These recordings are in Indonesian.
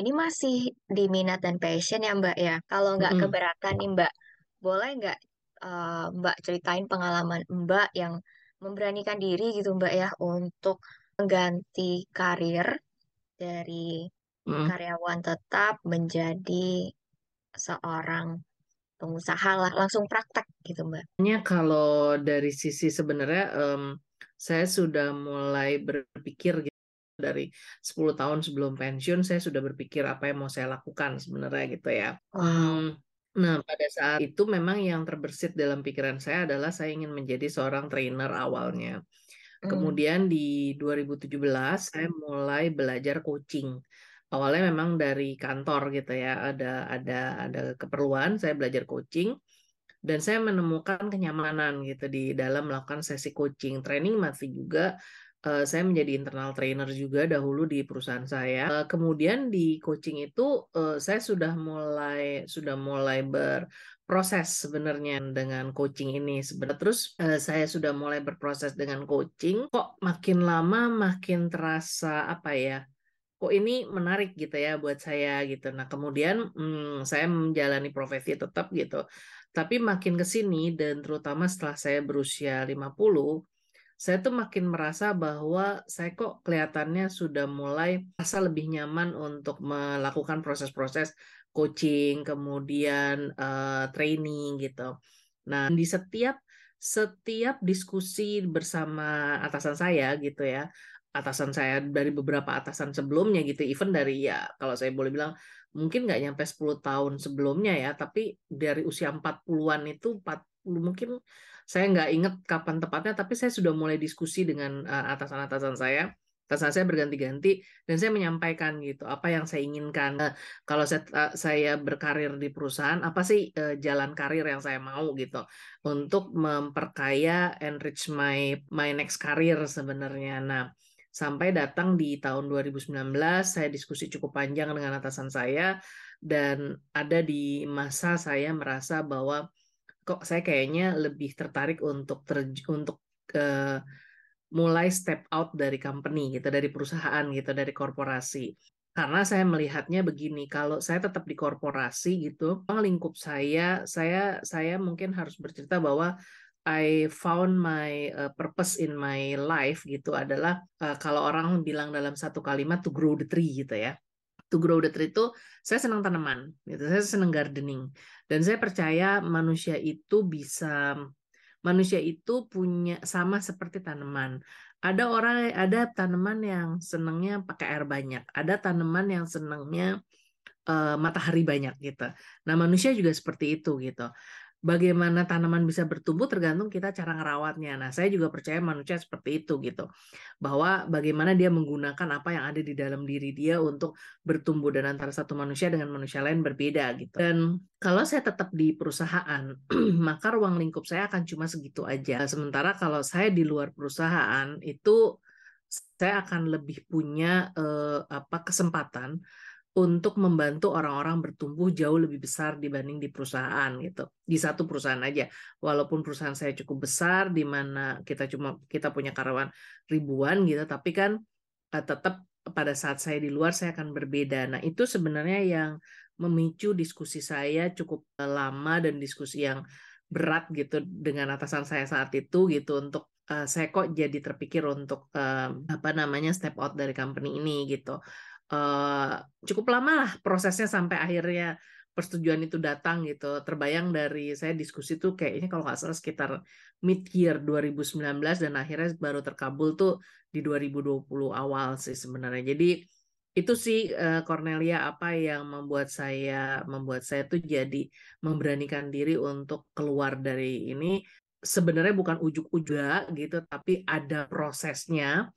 ini masih di minat dan passion ya Mbak ya. Kalau nggak Mm-mm. keberatan nih Mbak, boleh nggak eh, Mbak ceritain pengalaman Mbak yang memberanikan diri gitu Mbak ya untuk mengganti karir dari Mm. karyawan tetap menjadi seorang pengusaha lah, langsung praktek gitu Mbak. Sebenarnya kalau dari sisi sebenarnya em, saya sudah mulai berpikir gitu dari 10 tahun sebelum pensiun saya sudah berpikir apa yang mau saya lakukan sebenarnya gitu ya. Hmm, nah pada saat itu memang yang terbersit dalam pikiran saya adalah saya ingin menjadi seorang trainer awalnya. Hmm. Kemudian di 2017 saya mulai belajar coaching. Awalnya memang dari kantor gitu ya, ada ada ada keperluan saya belajar coaching dan saya menemukan kenyamanan gitu di dalam melakukan sesi coaching. Training masih juga eh, saya menjadi internal trainer juga dahulu di perusahaan saya. Eh, kemudian di coaching itu eh, saya sudah mulai sudah mulai berproses sebenarnya dengan coaching ini. Sebenarnya terus eh, saya sudah mulai berproses dengan coaching. Kok makin lama makin terasa apa ya? kok ini menarik gitu ya buat saya gitu. Nah, kemudian hmm, saya menjalani profesi tetap gitu. Tapi makin ke sini dan terutama setelah saya berusia 50, saya tuh makin merasa bahwa saya kok kelihatannya sudah mulai merasa lebih nyaman untuk melakukan proses-proses coaching, kemudian uh, training gitu. Nah, di setiap setiap diskusi bersama atasan saya gitu ya, atasan saya dari beberapa atasan sebelumnya gitu, even dari ya kalau saya boleh bilang mungkin nggak nyampe 10 tahun sebelumnya ya, tapi dari usia 40-an itu 40 mungkin saya nggak ingat kapan tepatnya, tapi saya sudah mulai diskusi dengan uh, atasan-atasan saya. Atasan saya berganti-ganti dan saya menyampaikan gitu apa yang saya inginkan. Uh, kalau saya, uh, saya berkarir di perusahaan, apa sih jalan karir yang saya mau gitu untuk memperkaya enrich my my next career sebenarnya. Nah, sampai datang di tahun 2019 saya diskusi cukup panjang dengan atasan saya dan ada di masa saya merasa bahwa kok saya kayaknya lebih tertarik untuk ter, untuk uh, mulai step out dari company gitu dari perusahaan gitu dari korporasi. Karena saya melihatnya begini kalau saya tetap di korporasi gitu lingkup saya saya saya mungkin harus bercerita bahwa I found my uh, purpose in my life gitu adalah uh, kalau orang bilang dalam satu kalimat to grow the tree gitu ya to grow the tree itu saya senang tanaman gitu. Saya senang gardening. Dan saya percaya manusia itu bisa manusia itu punya sama seperti tanaman. Ada orang ada tanaman yang senangnya pakai air banyak. Ada tanaman yang senangnya uh, matahari banyak gitu. Nah manusia juga seperti itu gitu bagaimana tanaman bisa bertumbuh tergantung kita cara ngerawatnya. Nah, saya juga percaya manusia seperti itu gitu. Bahwa bagaimana dia menggunakan apa yang ada di dalam diri dia untuk bertumbuh dan antara satu manusia dengan manusia lain berbeda gitu. Dan kalau saya tetap di perusahaan, maka ruang lingkup saya akan cuma segitu aja. Sementara kalau saya di luar perusahaan itu saya akan lebih punya eh, apa kesempatan untuk membantu orang-orang bertumbuh jauh lebih besar dibanding di perusahaan gitu. Di satu perusahaan aja. Walaupun perusahaan saya cukup besar di mana kita cuma kita punya karyawan ribuan gitu, tapi kan uh, tetap pada saat saya di luar saya akan berbeda. Nah, itu sebenarnya yang memicu diskusi saya cukup uh, lama dan diskusi yang berat gitu dengan atasan saya saat itu gitu untuk uh, saya kok jadi terpikir untuk uh, apa namanya step out dari company ini gitu uh, cukup lama lah prosesnya sampai akhirnya persetujuan itu datang gitu. Terbayang dari saya diskusi tuh kayaknya kalau nggak salah sekitar mid year 2019 dan akhirnya baru terkabul tuh di 2020 awal sih sebenarnya. Jadi itu sih uh, Cornelia apa yang membuat saya membuat saya tuh jadi memberanikan diri untuk keluar dari ini. Sebenarnya bukan ujuk-ujuk gitu, tapi ada prosesnya.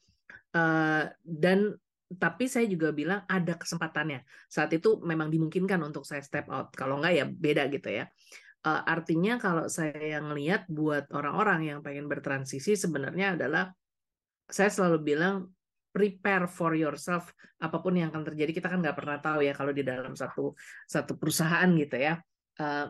Uh, dan tapi saya juga bilang ada kesempatannya. Saat itu memang dimungkinkan untuk saya step out. Kalau enggak ya beda gitu ya. Uh, artinya kalau saya ngelihat buat orang-orang yang pengen bertransisi sebenarnya adalah saya selalu bilang prepare for yourself apa pun yang akan terjadi kita kan nggak pernah tahu ya kalau di dalam satu satu perusahaan gitu ya uh,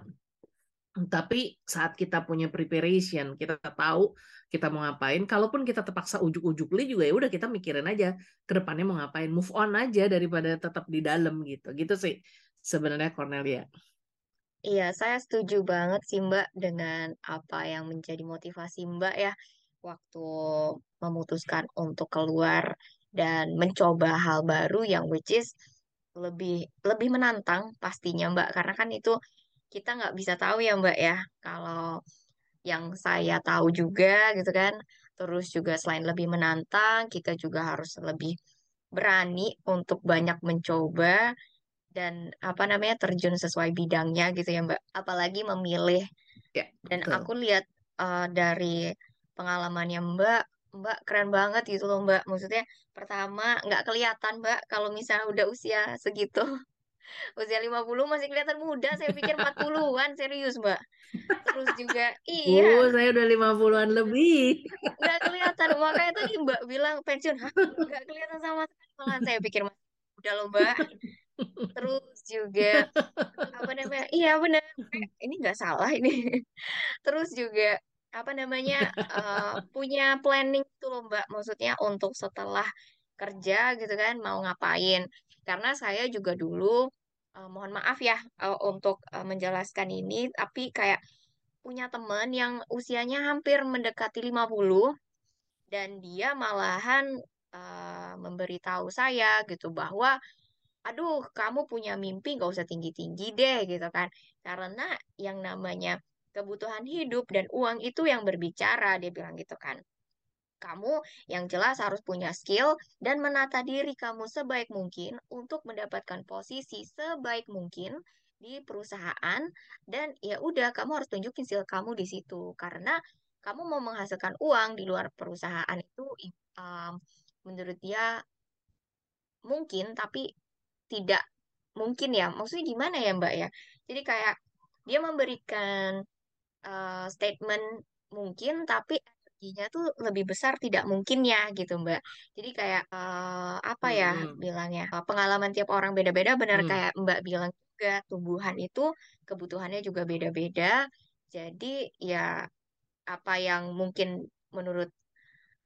Tapi saat kita punya preparation, kita tahu kita mau ngapain. Kalaupun kita terpaksa ujuk-ujuk li juga ya udah kita mikirin aja ke depannya mau ngapain, move on aja daripada tetap di dalam gitu. Gitu sih sebenarnya Cornelia. Iya, saya setuju banget sih Mbak dengan apa yang menjadi motivasi Mbak ya waktu memutuskan untuk keluar dan mencoba hal baru yang which is lebih lebih menantang pastinya Mbak karena kan itu kita nggak bisa tahu ya Mbak ya. Kalau yang saya tahu juga gitu kan. Terus juga selain lebih menantang kita juga harus lebih berani untuk banyak mencoba dan apa namanya terjun sesuai bidangnya gitu ya Mbak. Apalagi memilih. Ya, dan aku betul. lihat eh, dari pengalamannya Mbak Mbak keren banget gitu loh Mbak. Maksudnya pertama nggak kelihatan Mbak kalau misalnya udah usia segitu Usia 50 masih kelihatan muda, saya pikir 40-an, serius, Mbak. Terus juga, Uh, iya, saya udah 50-an lebih. nggak kelihatan. Makanya tadi Mbak bilang pensiun, hah? Nggak kelihatan sama sekali. Saya pikir masih muda loh, Mbak. Terus juga, apa namanya, iya benar. Ini nggak salah ini. Terus juga, apa namanya, eh, punya planning tuh loh, Mbak. Maksudnya untuk setelah kerja gitu kan, mau ngapain. Karena saya juga dulu eh, mohon maaf ya eh, untuk eh, menjelaskan ini, tapi kayak punya teman yang usianya hampir mendekati 50 dan dia malahan eh, memberitahu saya gitu bahwa aduh kamu punya mimpi gak usah tinggi-tinggi deh gitu kan. Karena yang namanya kebutuhan hidup dan uang itu yang berbicara, dia bilang gitu kan. Kamu yang jelas harus punya skill dan menata diri kamu sebaik mungkin untuk mendapatkan posisi sebaik mungkin di perusahaan. Dan ya udah kamu harus tunjukin skill kamu di situ. Karena kamu mau menghasilkan uang di luar perusahaan itu um, menurut dia mungkin tapi tidak mungkin ya. Maksudnya gimana ya Mbak ya? Jadi kayak dia memberikan eh, statement mungkin tapi energinya tuh lebih besar tidak mungkinnya gitu Mbak. Jadi kayak eh, apa ya Hmm, bilangnya pengalaman tiap orang beda-beda benar hmm, kayak Mbak bilang juga tumbuhan itu kebutuhannya juga beda-beda. Jadi ya apa yang mungkin menurut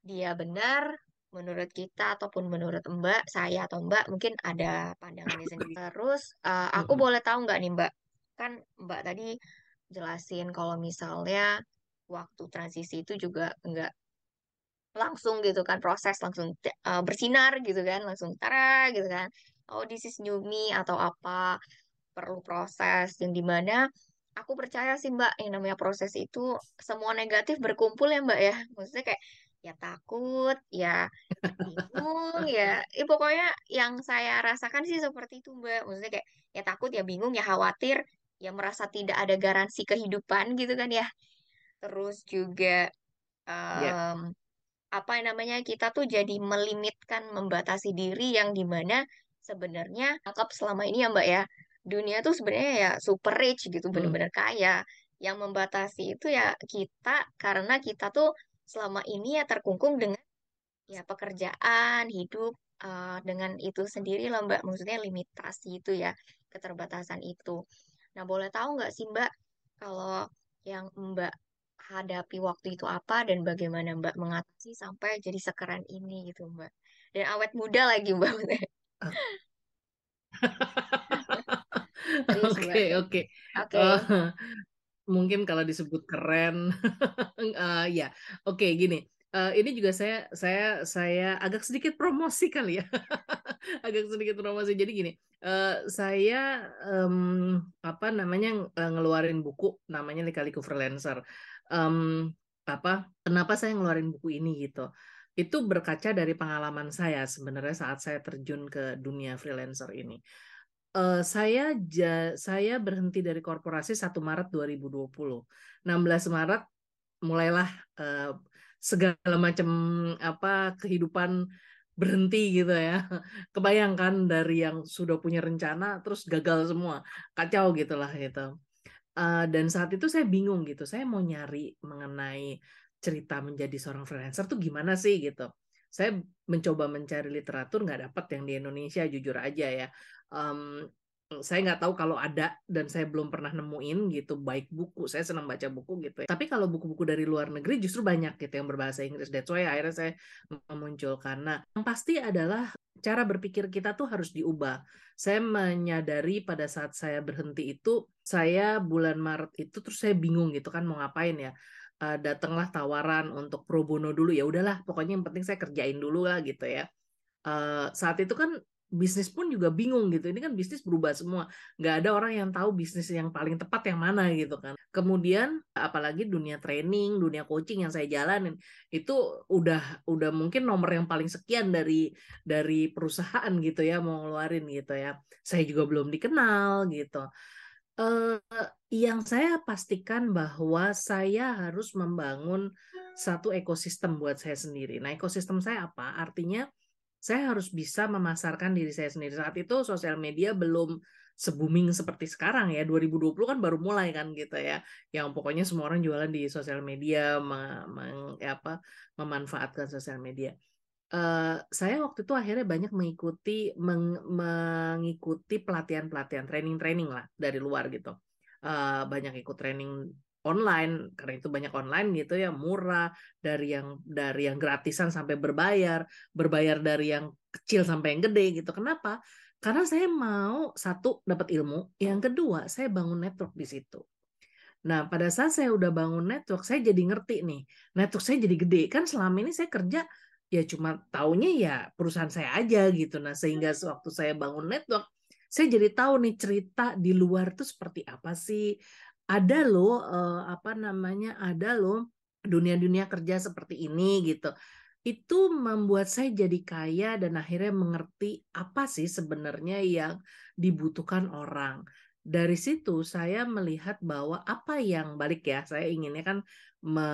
dia benar menurut kita ataupun menurut Mbak, saya atau Mbak mungkin ada pandangannya sendiri. Terus hmm, aku hmm. boleh tahu nggak nih Mbak? Kan Mbak tadi jelasin kalau misalnya waktu transisi itu juga nggak langsung gitu kan proses langsung uh, bersinar gitu kan langsung tara gitu kan. Oh this is new me atau apa perlu proses yang di mana aku percaya sih Mbak yang namanya proses itu semua negatif berkumpul ya Mbak ya. Maksudnya kayak ya takut ya bingung ya eh, pokoknya yang saya rasakan sih seperti itu Mbak. Maksudnya kayak ya takut ya bingung ya khawatir ya merasa tidak ada garansi kehidupan gitu kan ya terus juga Ya, apa yang namanya kita tuh jadi melimitkan membatasi diri yang di mana sebenarnya anggap selama ini ya Mbak ya. Dunia tuh sebenarnya ya super rich gitu hmm, bener-bener kaya. Yang membatasi itu ya kita karena kita tuh selama ini ya terkungkung dengan ya pekerjaan hidup eh, dengan itu sendiri lah Mbak. Maksudnya limitasi itu ya keterbatasan itu. Nah boleh tahu nggak sih Mbak kalau yang Mbak hadapi waktu itu apa dan bagaimana Mbak mengatasi sampai jadi sekeren ini gitu Mbak dan awet muda lagi Mbak Oke, oke. oke Eh, mungkin kalau disebut keren, eh, ya, oke gini. Eh, ini juga saya saya saya agak sedikit promosi kali ya, agak sedikit promosi. Jadi gini, eh, saya em, apa namanya ngeluarin buku namanya Lika-Liku Freelancer. Em, apa? Kenapa saya ngeluarin buku ini gitu? Itu berkaca dari pengalaman saya sebenarnya saat saya terjun ke dunia freelancer ini. Eh, saya ja- saya berhenti dari korporasi satu Maret 2020. 16 Maret mulailah eh, segala macam apa kehidupan berhenti gitu ya. Kebayangkan dari yang sudah punya rencana terus gagal semua. Kacau gitulah gitu. Eh, dan saat itu saya bingung gitu. Saya mau nyari mengenai cerita menjadi seorang freelancer tuh gimana sih gitu. Saya mencoba mencari literatur nggak dapat yang di Indonesia jujur aja ya. Em, saya nggak tahu kalau ada dan saya belum pernah nemuin gitu baik buku saya senang baca buku gitu ya. tapi kalau buku-buku dari luar negeri justru banyak gitu yang berbahasa Inggris. That's why akhirnya saya memunculkan. Nah yang pasti adalah cara berpikir kita tuh harus diubah. Saya menyadari pada saat saya berhenti itu saya bulan Maret itu terus saya bingung gitu kan mau ngapain ya. Uh, datanglah tawaran untuk pro bono dulu. Ya udahlah pokoknya yang penting saya kerjain dulu lah gitu ya. Uh, saat itu kan bisnis pun juga bingung gitu. Ini kan bisnis berubah semua. Nggak ada orang yang tahu bisnis yang paling tepat yang mana gitu kan. Kemudian apalagi dunia training, dunia coaching yang saya jalanin itu udah udah mungkin nomor yang paling sekian dari dari perusahaan gitu ya mau ngeluarin gitu ya. Saya juga belum dikenal gitu. Uh, yang saya pastikan bahwa saya harus membangun satu ekosistem buat saya sendiri. Nah, ekosistem saya apa? Artinya saya harus bisa memasarkan diri saya sendiri. Saat itu sosial media belum se-booming seperti sekarang ya. 2020 kan baru mulai kan gitu ya. Yang pokoknya semua orang jualan di sosial media, meng, ya apa, memanfaatkan sosial media. Uh, saya waktu itu akhirnya banyak mengikuti meng, mengikuti pelatihan-pelatihan, training-training lah dari luar gitu. Uh, banyak ikut training online karena itu banyak online gitu ya murah dari yang dari yang gratisan sampai berbayar berbayar dari yang kecil sampai yang gede gitu. Kenapa? Karena saya mau satu dapat ilmu yang kedua saya bangun network di situ. Nah pada saat saya udah bangun network saya jadi ngerti nih network saya jadi gede. Kan selama ini saya kerja ya cuma taunya ya perusahaan saya aja gitu. Nah sehingga sewaktu saya bangun network saya jadi tahu nih cerita di luar tuh seperti apa sih ada loh apa namanya ada loh dunia-dunia kerja seperti ini gitu. Itu membuat saya jadi kaya dan akhirnya mengerti apa sih sebenarnya yang dibutuhkan orang. Dari situ saya melihat bahwa apa yang balik ya saya inginnya kan me,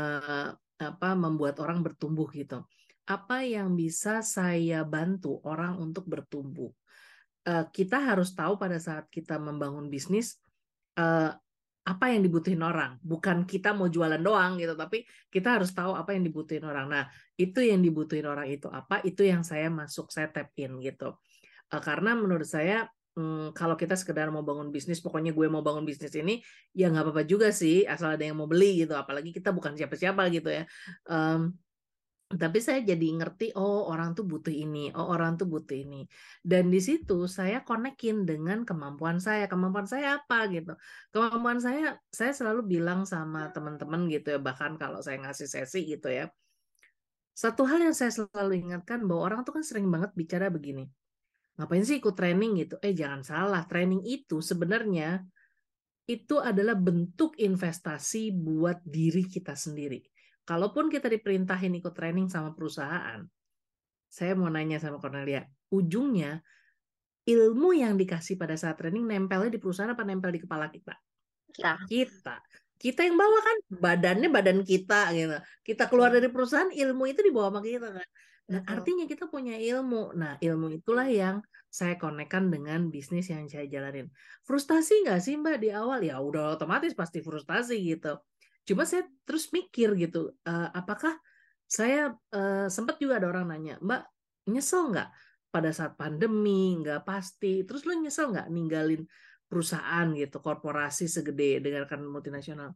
apa membuat orang bertumbuh gitu. Apa yang bisa saya bantu orang untuk bertumbuh? Uh, kita harus tahu pada saat kita membangun bisnis apa yang dibutuhin orang. Bukan kita mau jualan doang gitu tapi kita harus tahu apa yang dibutuhin orang. Nah itu yang dibutuhin orang itu apa? Itu yang saya masuk saya tap in gitu. Uh, karena menurut saya um, kalau kita sekedar mau bangun bisnis pokoknya gue mau bangun bisnis ini ya nggak apa-apa juga sih asal ada yang mau beli gitu. Apalagi kita bukan siapa-siapa gitu ya. Um, tapi saya jadi ngerti oh orang tuh butuh ini oh orang tuh butuh ini. Dan di situ saya konekin dengan kemampuan saya. Kemampuan saya apa gitu. Kemampuan saya saya selalu bilang sama teman-teman gitu ya. Bahkan kalau saya ngasih sesi gitu ya. Satu hal yang saya selalu ingatkan bahwa orang tuh kan sering banget bicara begini. Ngapain sih ikut training? Gitu. Eh jangan salah training itu sebenarnya itu adalah bentuk investasi buat diri kita sendiri kalaupun kita diperintahin ikut training sama perusahaan, saya mau nanya sama Cornelia, ujungnya ilmu yang dikasih pada saat training nempelnya di perusahaan apa nempel di kepala kita? Kita. Kita. Kita yang bawa kan badannya badan kita gitu. Kita keluar dari perusahaan ilmu itu dibawa sama kita kan. Nah, artinya kita punya ilmu. Nah, ilmu itulah yang saya konekkan dengan bisnis yang saya jalanin. Frustasi nggak sih Mbak di awal? Ya udah otomatis pasti frustasi gitu. Cuma saya terus mikir gitu, uh, apakah saya uh, sempat juga ada orang nanya, Mbak nyesel nggak pada saat pandemi nggak pasti, terus lo nyesel nggak ninggalin perusahaan gitu, korporasi segede dengan kan multinasional.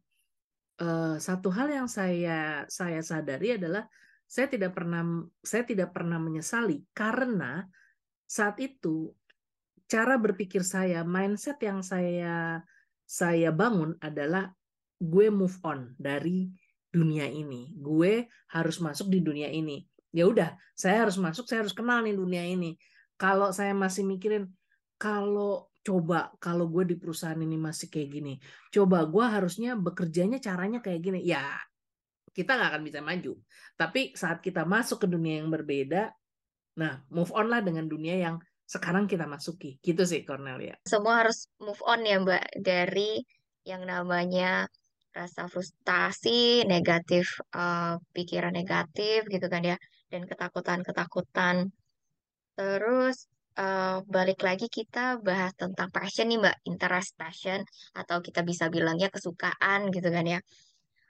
Uh, satu hal yang saya saya sadari adalah saya tidak pernah saya tidak pernah menyesali karena saat itu cara berpikir saya, mindset yang saya saya bangun adalah gue move on dari dunia ini. Gue harus masuk di dunia ini. Ya udah, saya harus masuk, saya harus kenal nih dunia ini. Kalau saya masih mikirin kalau coba kalau gue di perusahaan ini masih kayak gini, coba gue harusnya bekerjanya caranya kayak gini. Ya, kita nggak akan bisa maju. Tapi saat kita masuk ke dunia yang berbeda, nah move on lah dengan dunia yang sekarang kita masuki. Gitu sih Cornelia. Semua harus move on ya Mbak dari yang namanya rasa frustasi, negatif, uh, pikiran negatif gitu kan ya, dan ketakutan-ketakutan. Terus uh, balik lagi kita bahas tentang passion nih Mbak, interest passion atau kita bisa bilangnya kesukaan gitu kan ya.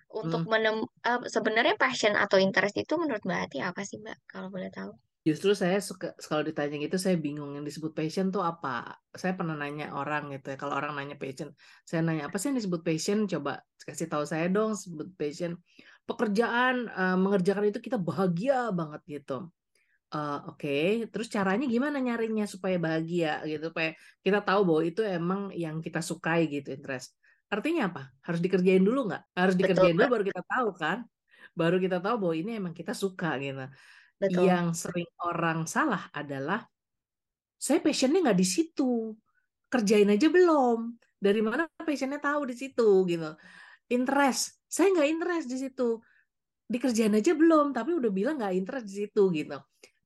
Untuk hmm. menem uh, sebenarnya passion atau interest itu menurut Mbak Ati apa sih Mbak kalau boleh tahu? Justru saya suka kalau ditanya gitu saya bingung yang disebut passion tuh apa. Saya pernah nanya orang gitu ya. Kalau orang nanya passion, saya nanya apa sih yang disebut passion? Coba kasih tahu saya dong sebut passion. Pekerjaan uh, mengerjakan itu kita bahagia banget gitu. Uh, Oke, okay. terus caranya gimana nyarinya supaya bahagia gitu, supaya kita tahu bahwa itu emang yang kita sukai gitu, interest. Artinya apa? Harus dikerjain dulu nggak? Harus dikerjain Betul, dulu baru kita tahu kan? Baru kita tahu bahwa ini emang kita suka gitu. Betul. Yang sering orang salah adalah saya passionnya nggak di situ, kerjain aja belum. Dari mana passionnya tahu di situ gitu. Interest, saya nggak interest di situ. Dikerjain aja belum, tapi udah bilang nggak interest di situ gitu.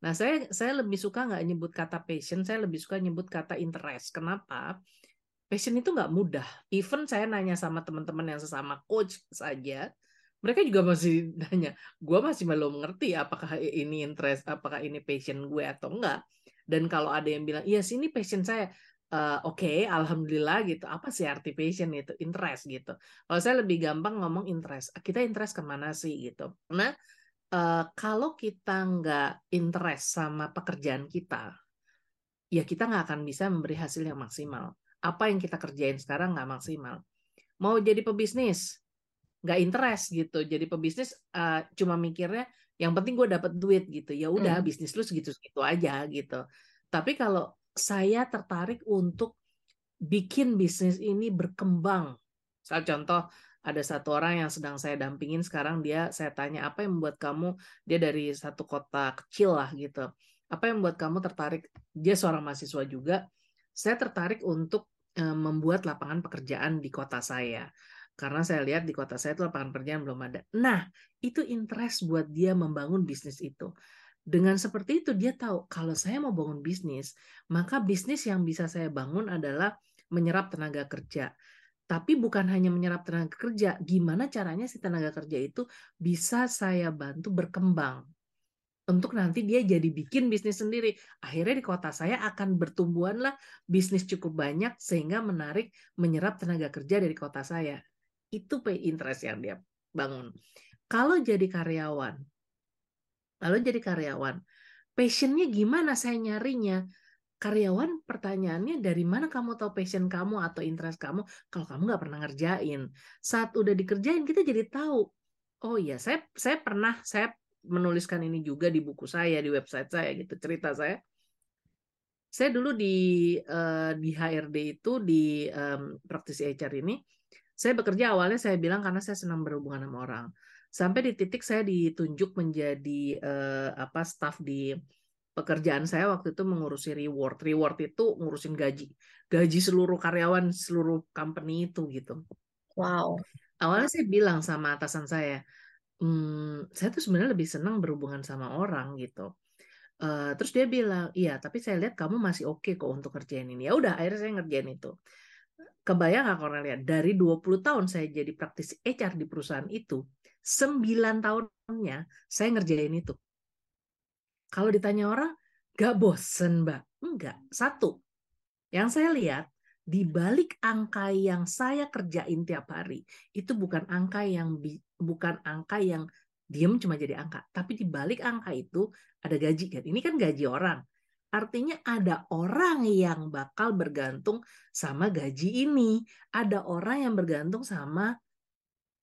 Nah saya saya lebih suka nggak nyebut kata passion, saya lebih suka nyebut kata interest. Kenapa? Passion itu nggak mudah. Even saya nanya sama teman-teman yang sesama coach saja, mereka juga masih nanya, gue masih belum ngerti apakah ini interest, apakah ini passion gue atau enggak. Dan kalau ada yang bilang, iya sih ini passion saya, uh, oke, okay, alhamdulillah gitu. Apa sih arti passion itu? Interest gitu. Kalau saya lebih gampang ngomong interest, kita interest ke mana sih gitu. Nah, uh, kalau kita nggak interest sama pekerjaan kita, ya kita nggak akan bisa memberi hasil yang maksimal. Apa yang kita kerjain sekarang nggak maksimal. Mau jadi pebisnis, nggak interest gitu. Jadi pebisnis uh, cuma mikirnya yang penting gue dapat duit gitu. Ya udah hmm. bisnis lu segitu segitu aja gitu. Tapi kalau saya tertarik untuk bikin bisnis ini berkembang. Misal contoh ada satu orang yang sedang saya dampingin sekarang dia saya tanya apa yang membuat kamu dia dari satu kota kecil lah gitu apa yang membuat kamu tertarik? Dia seorang mahasiswa juga. Saya tertarik untuk uh, membuat lapangan pekerjaan di kota saya karena saya lihat di kota saya itu lapangan pekerjaan belum ada. Nah, itu interest buat dia membangun bisnis itu. Dengan seperti itu dia tahu kalau saya mau bangun bisnis, maka bisnis yang bisa saya bangun adalah menyerap tenaga kerja. Tapi bukan hanya menyerap tenaga kerja, gimana caranya si tenaga kerja itu bisa saya bantu berkembang untuk nanti dia jadi bikin bisnis sendiri. Akhirnya di kota saya akan bertumbuhanlah bisnis cukup banyak sehingga menarik menyerap tenaga kerja dari kota saya. Itu pay interest yang dia bangun. Kalau jadi karyawan, kalau jadi karyawan, passionnya gimana saya nyarinya? Karyawan pertanyaannya dari mana kamu tahu passion kamu atau interest kamu kalau kamu nggak pernah ngerjain. Saat udah dikerjain kita jadi tahu. Oh iya, saya saya pernah saya menuliskan ini juga di buku saya di website saya gitu cerita saya. Saya dulu di uh, di HRD itu di praktisi HR ini saya bekerja awalnya saya bilang karena saya senang berhubungan sama orang. Sampai di titik saya ditunjuk menjadi uh, apa staff di pekerjaan saya waktu itu mengurusi reward. Reward itu ngurusin gaji. Gaji seluruh karyawan seluruh company itu gitu. Wow. Awalnya saya bilang sama atasan saya, hmm, saya tuh sebenarnya lebih senang berhubungan sama orang gitu. Uh, terus dia bilang, iya, tapi saya lihat kamu masih oke okay kok untuk kerjain ini. Ya udah, akhirnya saya ngerjain itu kebayang nggak Cornelia? Dari 20 tahun saya jadi praktisi HR di perusahaan itu 9 tahunnya saya ngerjain itu. Kalau ditanya orang gak bosen mbak? Enggak satu yang saya lihat di balik angka yang saya kerjain tiap hari itu bukan angka yang bukan angka yang diem cuma jadi angka. Tapi di balik angka itu ada gaji kan? Ini kan gaji orang Artinya ada orang yang bakal bergantung sama gaji ini. Ada orang yang bergantung sama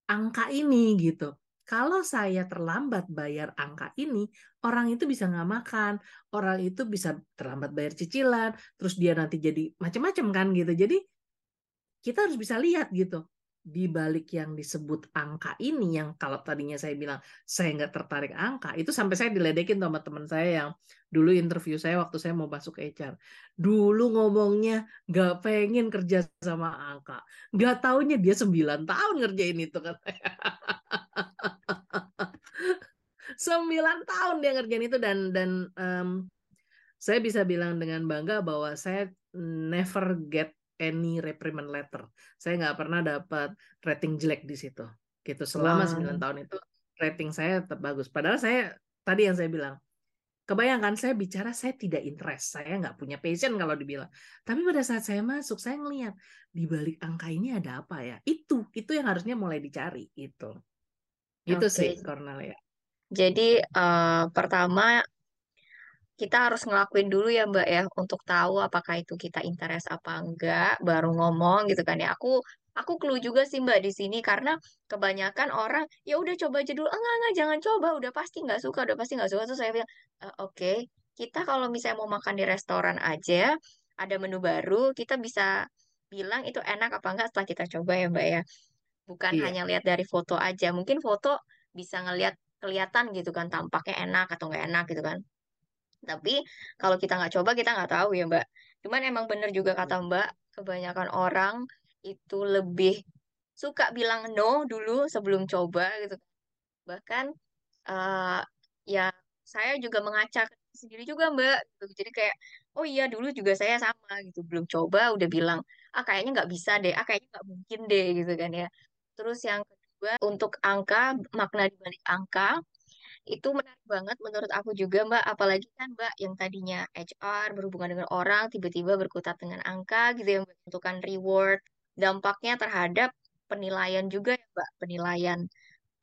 angka ini gitu. Kalau saya terlambat bayar angka ini, orang itu bisa nggak makan, orang itu bisa terlambat bayar cicilan, terus dia nanti jadi macam-macam kan gitu. Jadi kita harus bisa lihat gitu di balik yang disebut angka ini yang kalau tadinya saya bilang saya nggak tertarik angka itu sampai saya diledekin sama teman saya yang dulu interview saya waktu saya mau masuk HR dulu ngomongnya nggak pengen kerja sama angka. Nggak taunya dia 9 tahun ngerjain itu kan. Sembilan tahun dia ngerjain itu dan dan um, saya bisa bilang dengan bangga bahwa saya never get any reprimand letter. Saya nggak pernah dapat rating jelek di situ. Gitu selama wow. 9 tahun itu rating saya tetap bagus. Padahal saya tadi yang saya bilang, kebayangkan saya bicara saya tidak interest, saya nggak punya passion kalau dibilang. Tapi pada saat saya masuk, saya ngelihat di balik angka ini ada apa ya? Itu itu yang harusnya mulai dicari itu. Itu okay. sih Cornelia. Jadi uh, pertama kita harus ngelakuin dulu ya Mbak ya untuk tahu apakah itu kita interest apa enggak baru ngomong gitu kan ya. Aku aku clue juga sih Mbak di sini karena kebanyakan orang ya udah coba aja dulu. Enggak enggak jangan coba udah pasti nggak suka udah pasti nggak suka terus saya bilang "E, oke kita kalau misalnya mau makan di restoran aja ada menu baru kita bisa bilang itu enak apa enggak setelah kita coba ya Mbak ya. Bukan Iya. hanya lihat dari foto aja. Mungkin foto bisa ngelihat kelihatan gitu kan tampaknya enak atau nggak enak gitu kan. Tapi kalau kita nggak coba kita nggak tahu ya Mbak. Cuman emang bener juga kata Mbak, kebanyakan orang itu lebih suka bilang no dulu sebelum coba gitu. Bahkan eh, ya saya juga mengaca ke diri sendiri juga Mbak. gitu. Jadi kayak oh iya dulu juga saya sama gitu belum coba udah bilang ah kayaknya nggak bisa deh, ah kayaknya nggak mungkin deh gitu kan ya. Terus yang kedua untuk angka makna di balik angka itu menarik banget menurut aku juga Mbak, apalagi kan Mbak yang tadinya HR berhubungan dengan orang tiba-tiba berkutat dengan angka gitu ya Mbak, menentukan reward, dampaknya terhadap penilaian juga ya Mbak, penilaian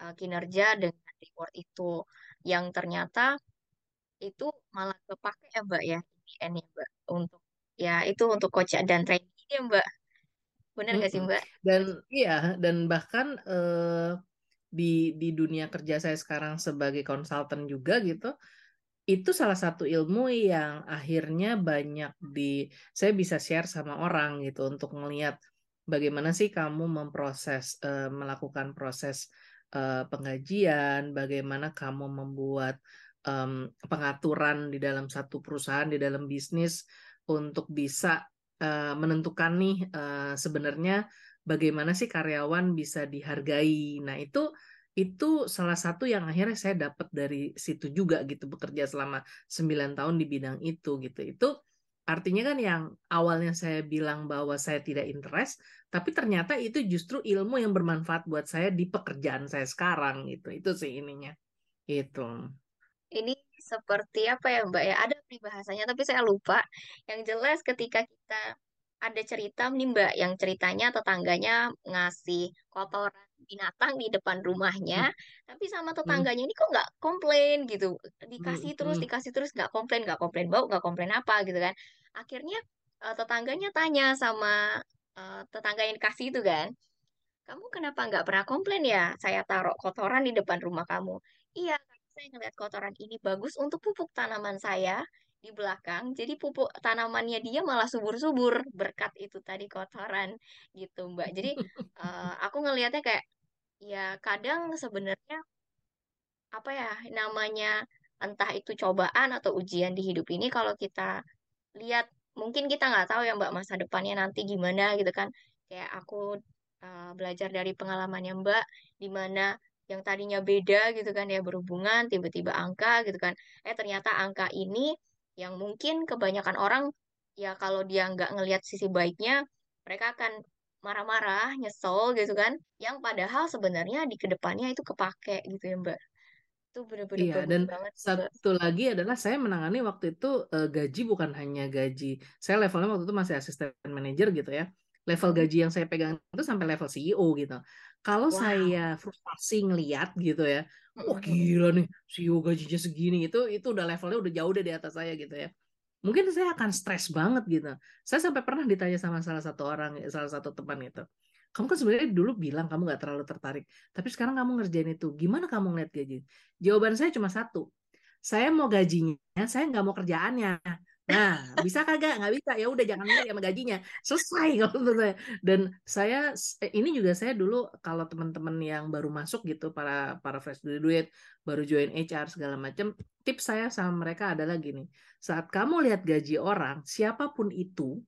uh, kinerja dengan reward itu yang ternyata itu malah kepake ya Mbak ya, in the end ya Mbak, untuk ya itu untuk coach dan training ya Mbak. Benar nggak sih. Mbak? Dan iya, dan bahkan eh, di di dunia kerja saya sekarang sebagai konsultan juga gitu, itu salah satu ilmu yang akhirnya banyak di saya bisa share sama orang gitu untuk ngelihat bagaimana sih kamu memproses eh, melakukan proses eh, penggajian, bagaimana kamu membuat em, pengaturan di dalam satu perusahaan, di dalam bisnis untuk bisa eh, menentukan nih eh, sebenarnya bagaimana sih karyawan bisa dihargai. Nah, itu itu salah satu yang akhirnya saya dapat dari situ juga gitu bekerja selama 9 tahun di bidang itu gitu. Itu artinya kan yang awalnya saya bilang bahwa saya tidak interest, tapi ternyata itu justru ilmu yang bermanfaat buat saya di pekerjaan saya sekarang gitu. Itu sih ininya. Itu. Ini seperti apa ya Mbak ya? Ada peribahasanya tapi saya lupa. Yang jelas ketika kita ada cerita nih Mbak, yang ceritanya tetangganya ngasih kotoran binatang di depan rumahnya, tapi sama Hmm, tetangganya ini kok nggak komplain gitu. hmm, Dikasih terus, hmm, dikasih terus nggak komplain, nggak komplain bau, nggak komplain apa gitu kan. Akhirnya eh, tetangganya tanya sama eh, tetangga yang dikasih itu kan, kamu kenapa nggak pernah komplain ya? Saya taruh kotoran di depan rumah kamu. Iya, saya ngeliat kotoran ini bagus untuk pupuk tanaman saya di belakang. Jadi pupuk tanamannya dia malah subur-subur berkat itu tadi kotoran gitu, Mbak. Jadi eh, aku ngelihatnya kayak ya kadang sebenarnya apa ya namanya entah itu cobaan atau ujian di hidup ini kalau kita lihat mungkin kita nggak tahu ya Mbak masa depannya nanti gimana gitu kan kayak aku uh, belajar dari pengalamannya Mbak di mana yang tadinya beda gitu kan ya berhubungan tiba-tiba angka gitu kan eh ternyata angka ini yang mungkin kebanyakan orang ya kalau dia nggak ngelihat sisi baiknya mereka akan marah-marah nyesel gitu kan yang padahal sebenarnya di ke depannya itu kepake gitu ya Mbak itu bener-bener Iya, dan banget sih Mbak satu lagi adalah saya menangani waktu itu eh, gaji bukan hanya gaji. Saya levelnya waktu itu masih asisten manajer gitu ya. Level gaji yang saya pegang itu sampai level CEO gitu. Kalau saya wow frustasi ngeliat gitu ya, wah gila nih CEO gajinya segini itu itu udah levelnya udah jauh deh di atas saya gitu ya. Mungkin saya akan stres banget gitu. Saya sampai pernah ditanya sama salah satu orang, salah satu teman itu. Kamu kan sebenarnya dulu bilang kamu nggak terlalu tertarik, tapi sekarang kamu ngerjain itu. Gimana kamu ngeliat gaji? Jawaban saya cuma satu. Saya mau gajinya, saya nggak mau kerjaannya. Nah, bisa kagak? Nggak bisa. Ya udah jangan milih sama gajinya. Selesai kalau saya. Dan saya eh, ini juga saya dulu kalau teman-teman yang baru masuk gitu para para fresh graduate, baru join HR segala macam, tips saya sama mereka adalah gini. Saat kamu lihat gaji orang, siapa pun itu,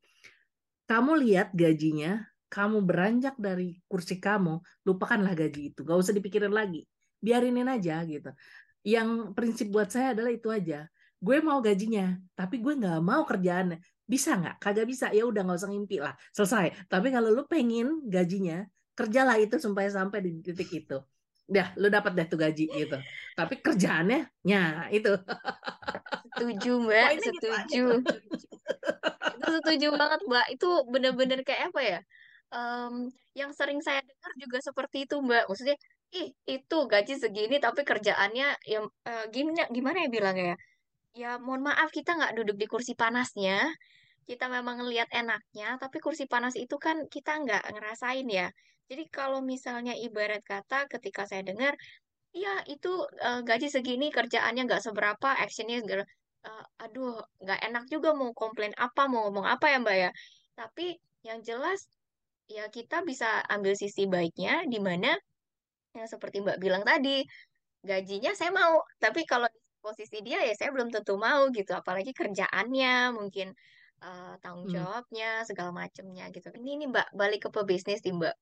kamu lihat gajinya, kamu beranjak dari kursi kamu, lupakanlah gaji itu. Gak usah dipikirin lagi. Biarinin aja gitu. Yang prinsip buat saya adalah itu aja. Gue mau gajinya, tapi gue nggak mau kerjaannya. Bisa nggak? Kagak bisa. Ya udah nggak usah ngimpi lah. Selesai. Tapi kalau lu pengen gajinya, kerjalah itu sampai sampai di titik itu. Dah, lu dapat deh tuh gaji gitu. Tapi kerjaannya, ya itu. setuju Mbak Poinnya gitu aja setuju tuh. Itu setuju banget, Mbak. Itu bener-bener kayak apa ya? Em, yang sering saya dengar juga seperti itu, Mbak. Maksudnya, ih, itu gaji segini tapi kerjaannya yang eh, gimana gimana ya bilangnya ya? Ya mohon maaf kita nggak duduk di kursi panasnya, kita memang ngelihat enaknya, tapi kursi panas itu kan kita nggak ngerasain ya. Jadi kalau misalnya ibarat kata ketika saya dengar, iya itu eh, gaji segini kerjaannya nggak seberapa, actionnya eh, aduh nggak enak juga mau komplain apa, mau ngomong apa ya Mbak ya. Tapi yang jelas ya kita bisa ambil sisi baiknya di mana yang seperti Mbak bilang tadi, gajinya saya mau, tapi kalau posisi dia ya saya belum tentu mau gitu, apalagi kerjaannya mungkin eh, tanggung Hmm, jawabnya segala macamnya gitu. Ini nih Mbak, balik ke pebisnis nih Mbak.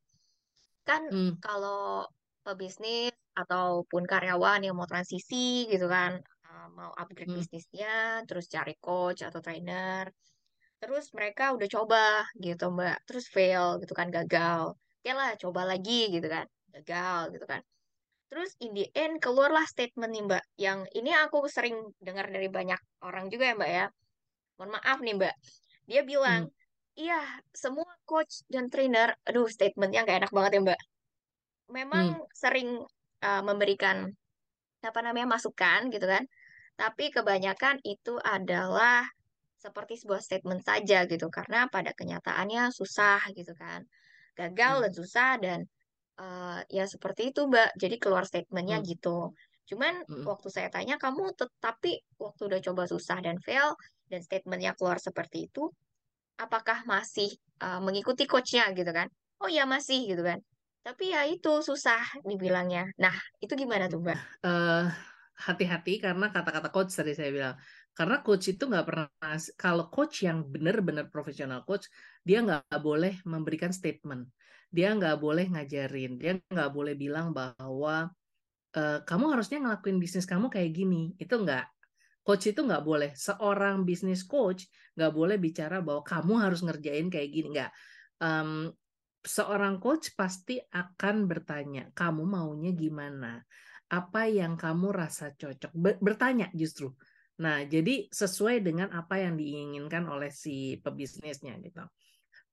Kan hmm, kalau pebisnis ataupun karyawan yang mau transisi gitu kan, eh, mau upgrade hmm, bisnisnya, terus cari coach atau trainer, terus mereka udah coba gitu Mbak, terus fail gitu kan, gagal. Oke lah, coba lagi gitu kan, gagal gitu kan. Terus in the end keluarlah statement nih Mbak, yang ini aku sering dengar dari banyak orang juga ya Mbak ya. Mohon maaf nih Mbak, dia bilang, hmm, iya semua coach dan trainer, aduh statementnya nggak enak banget ya Mbak. Memang hmm, sering uh, memberikan apa namanya masukan gitu kan, tapi kebanyakan itu adalah seperti sebuah statement saja gitu, karena pada kenyataannya susah gitu kan, gagal dan hmm, susah dan Eh, ya seperti itu, Mbak. Jadi keluar statementnya hmm, gitu. Cuman hmm. waktu saya tanya, kamu tetapi waktu udah coba susah dan fail, dan statementnya keluar seperti itu, apakah masih eh, mengikuti coachnya gitu kan? Oh ya masih gitu kan. Tapi ya itu susah dibilangnya. Nah, itu gimana tuh, Mbak? eh hati-hati karena kata-kata coach tadi saya bilang. Karena coach itu nggak pernah, kalau coach yang benar-benar profesional coach, dia nggak boleh memberikan statement. Dia nggak boleh ngajarin. Dia nggak boleh bilang bahwa eh, kamu harusnya ngelakuin bisnis kamu kayak gini. Itu nggak. Coach itu nggak boleh. Seorang bisnis coach nggak boleh bicara bahwa kamu harus ngerjain kayak gini. Nggak. Em, seorang coach pasti akan bertanya, kamu maunya gimana? Apa yang kamu rasa cocok? Bertanya justru. Nah, jadi sesuai dengan apa yang diinginkan oleh si pebisnisnya gitu.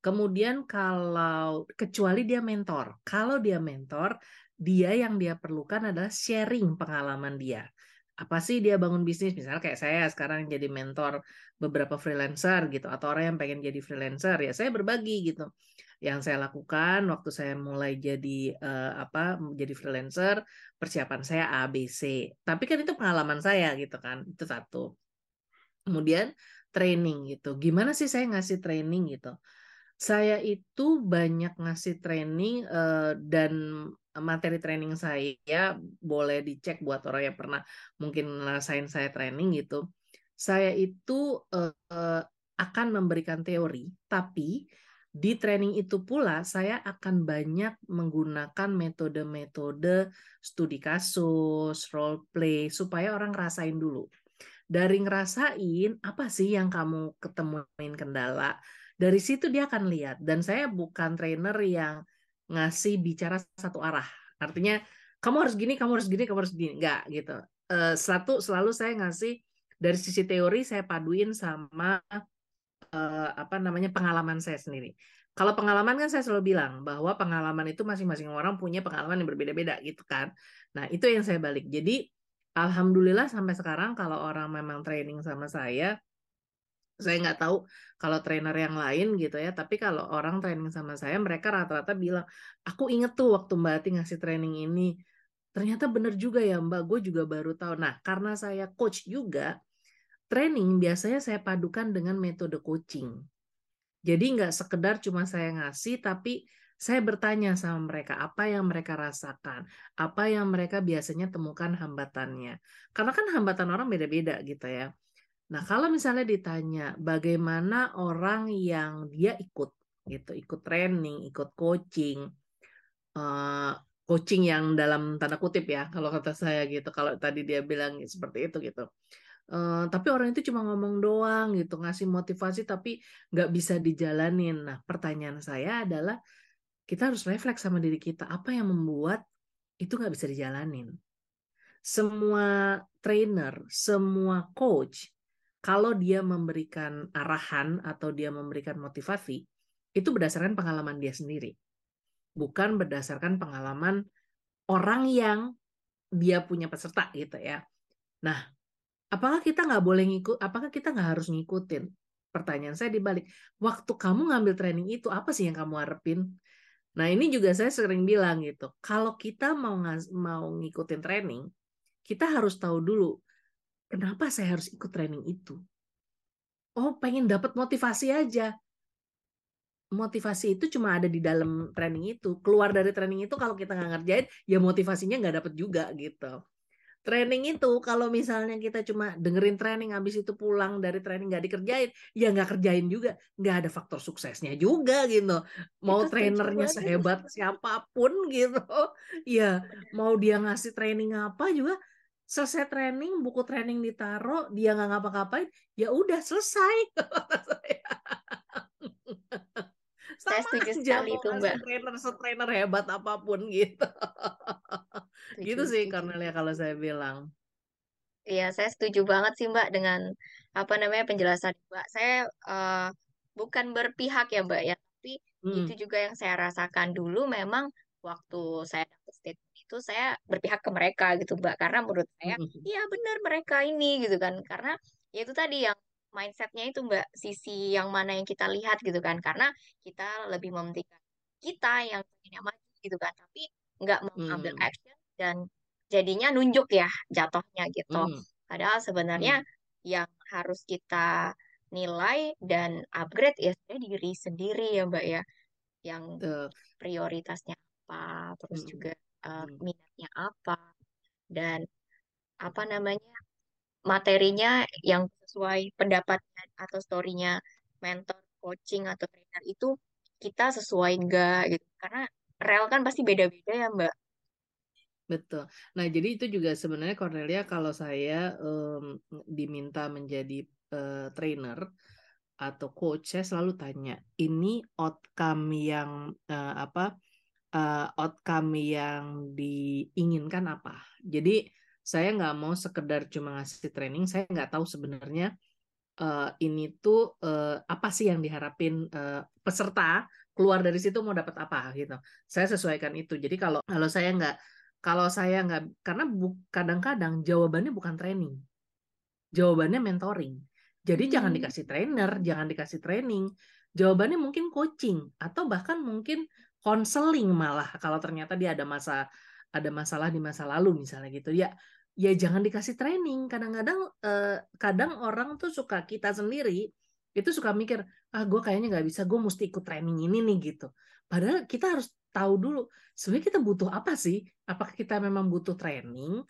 Kemudian kalau kecuali dia mentor, kalau dia mentor, dia yang dia perlukan adalah sharing pengalaman dia. Apa sih dia bangun bisnis? Misalnya kayak saya sekarang jadi mentor beberapa freelancer gitu, atau orang yang pengen jadi freelancer ya saya berbagi gitu. Yang saya lakukan waktu saya mulai jadi uh, apa menjadi freelancer, persiapan saya A B C. Tapi kan itu pengalaman saya gitu kan, itu satu. Kemudian training gitu. Gimana sih saya ngasih training gitu? Saya itu banyak ngasih training uh, dan materi training saya boleh dicek buat orang yang pernah mungkin ngerasain saya training gitu. Saya itu uh, akan memberikan teori, tapi di training itu pula saya akan banyak menggunakan metode-metode studi kasus, role play supaya orang ngerasain dulu. Dari ngerasain apa sih yang kamu ketemuin kendala, dari situ dia akan lihat. Dan saya bukan trainer yang ngasih bicara satu arah. Artinya kamu harus gini, kamu harus gini, kamu harus gini. Enggak gitu. Uh, satu selalu saya ngasih dari sisi teori saya paduin sama uh, apa namanya pengalaman saya sendiri. Kalau pengalaman kan saya selalu bilang bahwa pengalaman itu masing-masing orang punya pengalaman yang berbeda-beda gitu kan. Nah itu yang saya balik. Jadi alhamdulillah sampai sekarang kalau orang memang training sama saya, saya nggak tahu kalau trainer yang lain gitu ya tapi kalau orang training sama saya mereka rata-rata bilang aku inget tuh waktu Mbak Ati ngasih training ini. Ternyata bener juga ya Mbak. Gue juga baru tahu. Nah karena saya coach juga training biasanya saya padukan dengan metode coaching. Jadi nggak sekedar cuma saya ngasih tapi saya bertanya sama mereka apa yang mereka rasakan, apa yang mereka biasanya temukan hambatannya. Karena kan hambatan orang beda-beda gitu ya. Nah, kalau misalnya ditanya bagaimana orang yang dia ikut gitu, ikut training, ikut coaching, uh, coaching yang dalam tanda kutip ya, kalau kata saya gitu, kalau tadi dia bilang seperti itu gitu. Uh, tapi orang itu cuma ngomong doang gitu, ngasih motivasi tapi nggak bisa dijalanin. Nah, pertanyaan saya adalah kita harus refleks sama diri kita, apa yang membuat itu nggak bisa dijalanin? Semua trainer, semua coach kalau dia memberikan arahan atau dia memberikan motivasi, itu berdasarkan pengalaman dia sendiri. Bukan berdasarkan pengalaman orang yang dia punya peserta gitu ya. Nah, apakah kita nggak boleh ngikut apakah kita nggak harus ngikutin pertanyaan saya dibalik waktu kamu ngambil training itu apa sih yang kamu harapin nah ini juga saya sering bilang gitu kalau kita mau mau ngikutin training kita harus tahu dulu kenapa saya harus ikut training itu? Oh pengen dapat motivasi aja. Motivasi itu cuma ada di dalam training itu. Keluar dari training itu kalau kita nggak ngerjain ya motivasinya nggak dapet juga gitu. Training itu kalau misalnya kita cuma dengerin training habis itu pulang dari training nggak dikerjain ya nggak kerjain juga. Nggak ada faktor suksesnya juga gitu. Mau itu trainernya sehebat siapa pun gitu. Ya mau dia ngasih training apa juga selesai training buku training ditaruh dia nggak ngapa-ngapain ya udah selesai saya setuju sekali itu mbak trainer trainer hebat apa pun gitu setuju, gitu sih setuju. Cornelia kalau saya bilang Iya, saya setuju banget sih Mbak dengan apa namanya penjelasan Mbak. Saya uh, bukan berpihak ya Mbak ya, tapi hmm. itu juga yang saya rasakan dulu memang waktu saya itu saya berpihak ke mereka gitu Mbak. Karena menurut saya, iya benar mereka ini gitu kan. Karena ya itu tadi yang mindsetnya itu mbak sisi yang mana yang kita lihat gitu kan karena kita lebih mementingkan kita yang pengen maju gitu kan tapi nggak mengambil hmm. action dan jadinya nunjuk ya jatuhnya gitu hmm. padahal sebenarnya hmm. yang harus kita nilai dan upgrade ya diri sendiri ya mbak ya yang prioritasnya apa terus hmm. juga uh, minatnya apa dan apa namanya materinya yang sesuai pendapatnya atau storynya mentor, coaching atau trainer itu kita sesuai enggak gitu. Karena rel kan pasti beda-beda ya Mbak. Betul. Nah, jadi itu juga sebenarnya Cornelia kalau saya um, diminta menjadi uh, trainer atau coach, saya selalu tanya, ini outcome yang uh, apa? Uh, outcome yang diinginkan apa? Jadi saya nggak mau sekedar cuma ngasih training saya nggak tahu sebenarnya uh, ini tuh uh, apa sih yang diharapin uh, peserta keluar dari situ mau dapat apa gitu. Saya sesuaikan itu. Jadi kalau kalau saya nggak kalau saya nggak karena kadang-kadang jawabannya bukan training. Jawabannya mentoring. Jadi hmm. jangan dikasih trainer jangan dikasih training. Jawabannya mungkin coaching atau bahkan mungkin konseling malah kalau ternyata dia ada masa ada masalah di masa lalu misalnya gitu. Ya ya jangan dikasih training. Kadang-kadang eh, kadang orang tuh suka kita sendiri itu suka mikir ah gue kayaknya nggak bisa gue mesti ikut training ini nih gitu. Padahal kita harus tahu dulu sebenarnya kita butuh apa sih? Apakah kita memang butuh training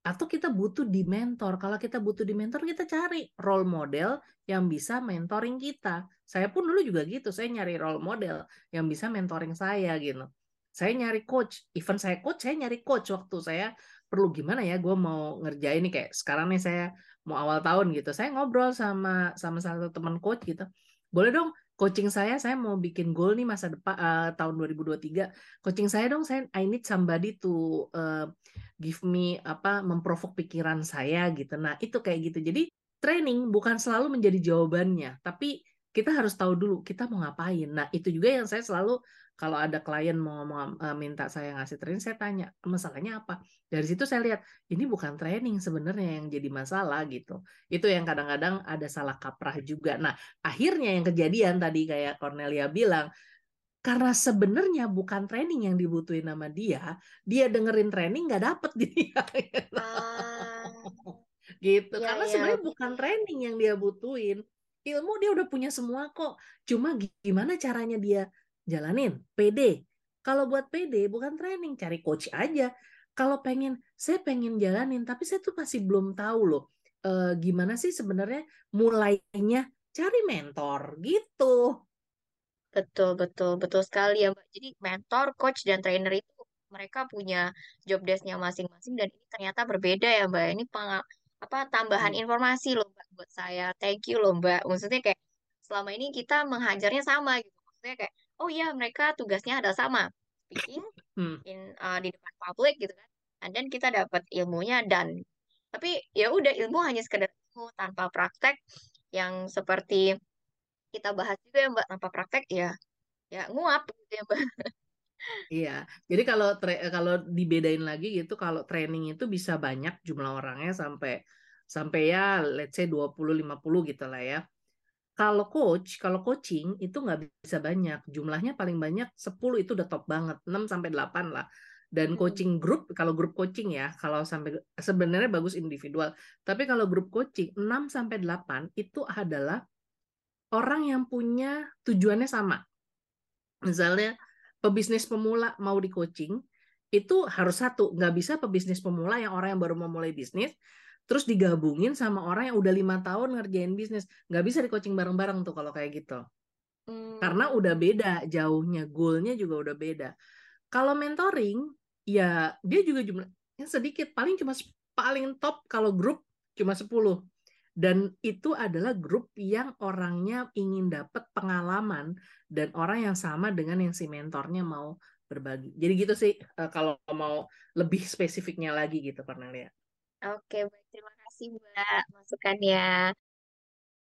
atau kita butuh di mentor. Kalau kita butuh di mentor kita cari role model yang bisa mentoring kita. Saya pun dulu juga gitu. Saya nyari role model yang bisa mentoring saya gitu. Saya nyari coach. Even saya coach saya nyari coach waktu saya perlu gimana ya gue mau ngerjain nih. Kayak sekarang nih saya mau awal tahun gitu. Saya ngobrol sama sama satu teman coach gitu. Boleh dong coaching saya saya mau bikin goal nih masa depan uh, tahun 2023 coaching saya dong saya I need somebody to uh, give me apa memprovok pikiran saya gitu. Nah itu kayak gitu. Jadi training bukan selalu menjadi jawabannya tapi kita harus tahu dulu kita mau ngapain nah itu juga yang saya selalu kalau ada klien mau, mau uh, minta saya ngasih training, saya tanya masalahnya apa. Dari situ saya lihat ini bukan training sebenarnya yang jadi masalah gitu. Itu yang kadang-kadang ada salah kaprah juga. Nah akhirnya yang kejadian tadi kayak Cornelia bilang, karena sebenarnya bukan training yang dibutuhin sama dia, dia dengerin training nggak dapet dia. Ah. gitu. Ya, karena ya. sebenarnya bukan training yang dia butuhin ilmu dia udah punya semua kok. Cuma gimana caranya dia jalanin? PD kalau buat PD bukan training cari coach aja. Kalau pengen saya pengen jalanin tapi saya tuh masih belum tahu loh e, gimana sih sebenarnya mulainya cari mentor gitu. Betul betul betul sekali ya mbak. Jadi mentor coach dan trainer itu mereka punya job desknya masing-masing dan ini ternyata berbeda ya mbak. Ini peng, apa tambahan hmm. informasi loh mbak buat saya. Thank you loh mbak. Maksudnya kayak selama ini kita menghajarnya sama gitu. Maksudnya kayak oh iya mereka tugasnya ada sama. Speaking hmm. in uh, di depan publik gitu kan dan kita dapat ilmunya dan tapi ya udah ilmu hanya sekedar ilmu tanpa praktek yang seperti kita bahas juga ya mbak. Tanpa praktek ya ya nguap gitu ya mbak. Iya, jadi kalau kalau dibedain lagi gitu, kalau training itu bisa banyak jumlah orangnya sampai sampai ya let's say 20-50 gitu lah ya. Kalau coach, kalau coaching itu nggak bisa banyak. Jumlahnya paling banyak 10 itu udah top banget. 6 sampai 8 lah. Dan Hmm. coaching group, kalau grup coaching ya, kalau sampai sebenarnya bagus individual. Tapi kalau grup coaching 6 sampai 8 itu adalah orang yang punya tujuannya sama. Misalnya pebisnis pemula mau di coaching, itu harus satu. Nggak bisa pebisnis pemula yang orang yang baru mau mulai bisnis, terus digabungin sama orang yang udah lima tahun ngerjain bisnis. Nggak bisa di coaching bareng-bareng tuh kalau kayak gitu. Hmm. Karena udah beda jauhnya, goalnya juga udah beda. Kalau mentoring, ya dia juga jumlahnya sedikit. Paling cuma paling top kalau grup cuma 10. Dan itu adalah grup yang orangnya ingin dapat pengalaman dan orang yang sama dengan yang si mentornya mau berbagi. Jadi gitu sih eh, kalau mau lebih spesifiknya lagi gitu Cornelia. Oke, baik. Terima kasih Mbak masukannya.